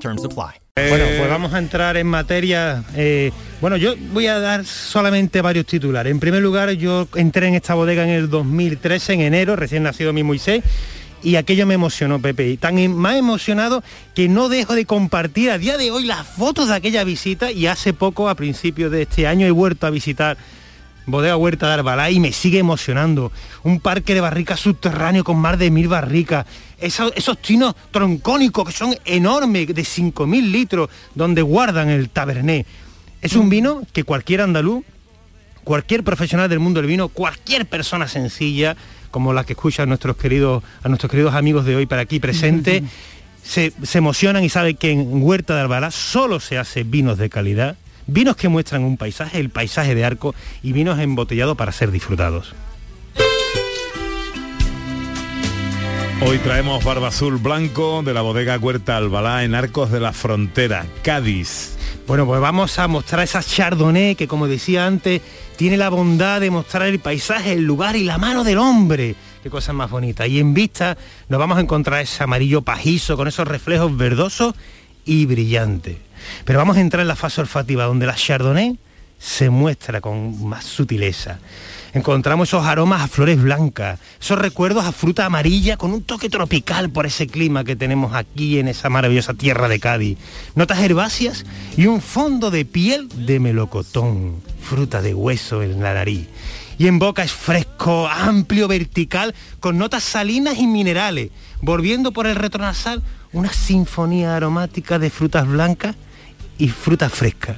Terms apply. Bueno, pues vamos a entrar en materia. eh, bueno, yo voy a dar solamente varios titulares. En primer lugar, yo entré en esta bodega en el 2013, en enero, recién nacido mi Moisés, y aquello me emocionó, Pepe. Y tan em- más emocionado que no dejo de compartir a día de hoy las fotos de aquella visita y hace poco, a principios de este año, he vuelto a visitar Bodega Huerta de Arbalá y me sigue emocionando. Un parque de barricas subterráneo con más de mil barricas. Esos, esos tinos troncónicos que son enormes, de 5.000 litros, donde guardan el taberné. Es un vino que cualquier andaluz, cualquier profesional del mundo del vino, cualquier persona sencilla, como la que escucha a nuestros queridos, a nuestros queridos amigos de hoy para aquí presentes, se, se emocionan y saben que en Huerta de Albalá solo se hace vinos de calidad, vinos que muestran un paisaje, el paisaje de arco, y vinos embotellados para ser disfrutados. Hoy traemos barba azul blanco de la bodega Huerta Albalá en Arcos de la Frontera, Cádiz. Bueno, pues vamos a mostrar esa Chardonnay que, como decía antes, tiene la bondad de mostrar el paisaje, el lugar y la mano del hombre. Qué cosa más bonita. Y en vista nos vamos a encontrar ese amarillo pajizo con esos reflejos verdosos y brillantes. Pero vamos a entrar en la fase olfativa donde la Chardonnay se muestra con más sutileza. Encontramos esos aromas a flores blancas, esos recuerdos a fruta amarilla con un toque tropical por ese clima que tenemos aquí en esa maravillosa tierra de Cádiz. Notas herbáceas y un fondo de piel de melocotón, fruta de hueso en la nariz. Y en boca es fresco, amplio, vertical, con notas salinas y minerales, volviendo por el retronasal una sinfonía aromática de frutas blancas y frutas frescas.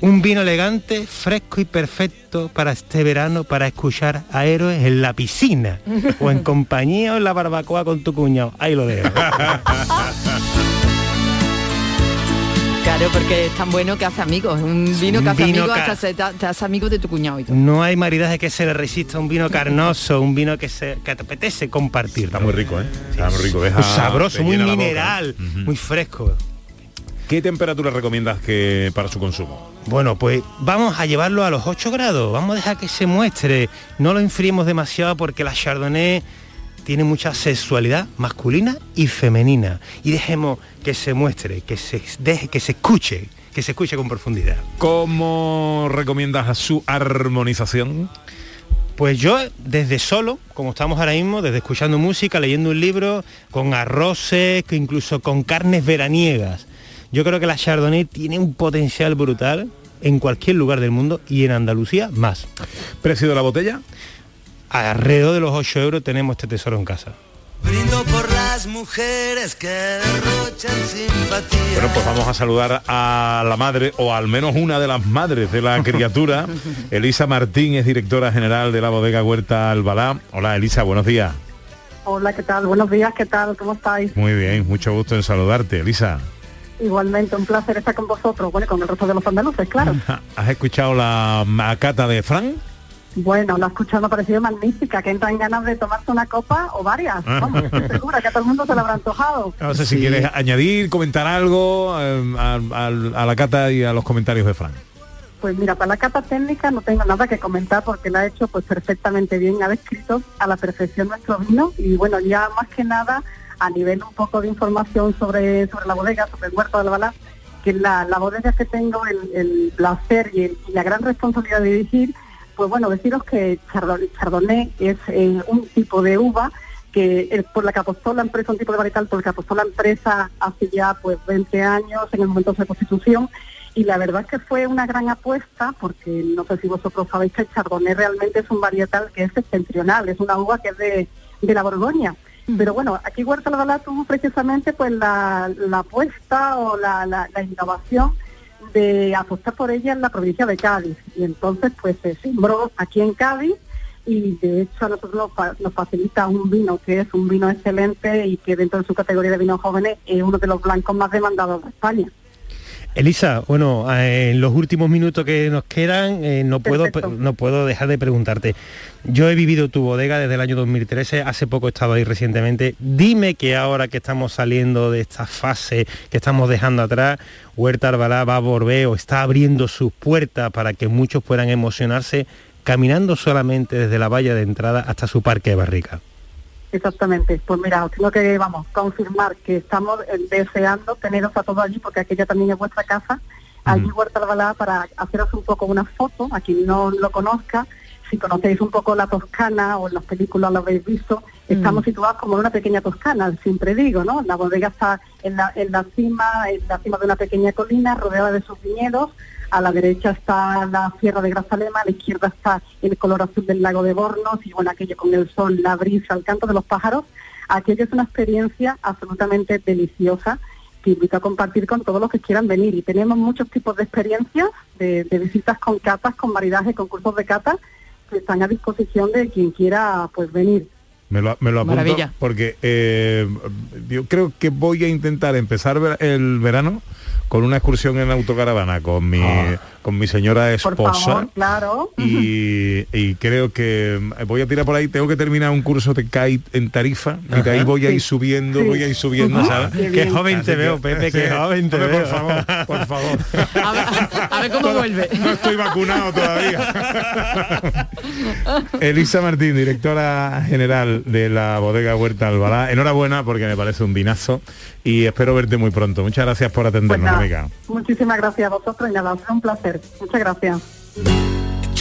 Un vino elegante, fresco y perfecto para este verano, para escuchar a héroes en la piscina o en compañía o en la barbacoa con tu cuñado. Ahí lo dejo. Claro, porque es tan bueno que hace amigos. Un vino que hace vino amigos, ca- hasta se- te, te hace amigo de tu cuñado y todo. No hay maridaje que se le resista a un vino carnoso, un vino que, se, que te apetece compartir. Está muy rico, ¿eh? Está muy rico. Deja- sabroso, muy boca. mineral, muy fresco. ¿Qué temperatura recomiendas que para su consumo? Bueno, pues vamos a llevarlo a los 8 grados, vamos a dejar que se muestre, no lo enfriemos demasiado porque la Chardonnay tiene mucha sexualidad masculina y femenina y dejemos que se muestre, que se deje, que se escuche, que se escuche con profundidad. ¿Cómo recomiendas su armonización? Pues yo desde solo, como estamos ahora mismo, desde escuchando música, leyendo un libro, con arroces, que incluso con carnes veraniegas. Yo creo que la Chardonnay tiene un potencial brutal en cualquier lugar del mundo y en Andalucía más. ¿Precio de la botella? Alrededor de los 8 euros tenemos este tesoro en casa. Brindo por las mujeres que derrochan simpatía. Bueno, pues vamos a saludar a la madre, o al menos una de las madres de la criatura. Elisa Martín es directora general de la bodega Huerta Albalá. Hola Elisa, buenos días. Hola, ¿qué tal? Buenos días, ¿qué tal? ¿Cómo estáis? Muy bien, mucho gusto en saludarte, Elisa. Igualmente, un placer estar con vosotros, bueno, con el resto de los andaluces, claro. ¿Has escuchado la macata de Fran? Bueno, la escuchado me ha parecido magnífica, que entran ganas de tomarse una copa o varias. Vamos, estoy segura que a todo el mundo se la habrá antojado. No sé si quieres añadir, comentar algo eh, a, a- a la cata y a los comentarios de Fran. Pues mira, para la cata técnica no tengo nada que comentar porque la ha hecho pues perfectamente bien, ha descrito a la perfección nuestro vino y bueno, ya más que nada a nivel un poco de información sobre, sobre la bodega, sobre el huerto de Albalá, que la, la bodega que tengo el, el placer y, el- y la gran responsabilidad de dirigir, pues bueno, deciros que Chardonnay, es eh, un tipo de uva que eh, por la que apostó la empresa, un tipo de varietal por el que apostó la empresa hace ya pues 20 años en el momento de su constitución y la verdad que fue una gran apuesta porque no sé si vosotros sabéis que el Chardonnay realmente es un varietal que es septentrional, es una uva que es de, de la Borgoña. Pero bueno, aquí Huerta Albalá tuvo precisamente pues la, la apuesta o la, la- la innovación de apostar por ella en la provincia de Cádiz. Y entonces pues se sembró aquí en Cádiz, y de hecho a nosotros nos, nos facilita un vino que es un vino excelente y que dentro de su categoría de vinos jóvenes es uno de los blancos más demandados de España. Elisa, bueno, eh, en los últimos minutos que nos quedan, eh, no, puedo, Perfecto. no puedo dejar de preguntarte. Yo he vivido tu bodega desde el año 2013, hace poco he estado ahí recientemente. Dime que ahora que estamos saliendo de esta fase que estamos dejando atrás, Huerta Arbalá va a volver o está abriendo sus puertas para que muchos puedan emocionarse caminando solamente desde la valla de entrada hasta su parque de barrica. Exactamente. Pues mira, os tengo que, vamos, confirmar que estamos deseando teneros a todos allí, porque aquella también es vuestra casa, allí Huerta Albalá, para haceros un poco una foto, a quien no lo conozca, si conocéis un poco la Toscana o en las películas lo habéis visto, estamos situados como en una pequeña Toscana, siempre digo, ¿no? La bodega está en la, en la cima, en la cima de una pequeña colina, rodeada de sus viñedos, a la derecha está la Sierra de Grazalema, a la izquierda está el color azul del lago de Bornos y bueno, aquello con el sol, la brisa, el canto de los pájaros. Aquello es una experiencia absolutamente deliciosa que invito a compartir con todos los que quieran venir. Y tenemos muchos tipos de experiencias, de, de visitas con catas, con maridaje, concursos de catas, que están a disposición de quien quiera pues venir. Me lo, me lo apunto Maravilla. porque eh, yo creo que voy a intentar empezar el verano con una excursión en autocaravana con mi con mi señora Por esposa favor, claro. y, y creo que voy a tirar por ahí tengo que terminar un curso de kite en Tarifa y de ahí voy a ir subiendo Sí. voy a ir subiendo ¿sabes? Qué joven Así te que- veo, Pepe, qué sí. joven te veo. por favor por favor A ver, a ver cómo vuelve. no estoy vacunado todavía. Elisa Martín, directora general de la bodega Huerta Albalá. Enhorabuena porque me parece un vinazo y espero verte muy pronto. Muchas gracias por Pues atendernos, nada, muchísimas gracias a vosotros y nada, un placer. Muchas gracias.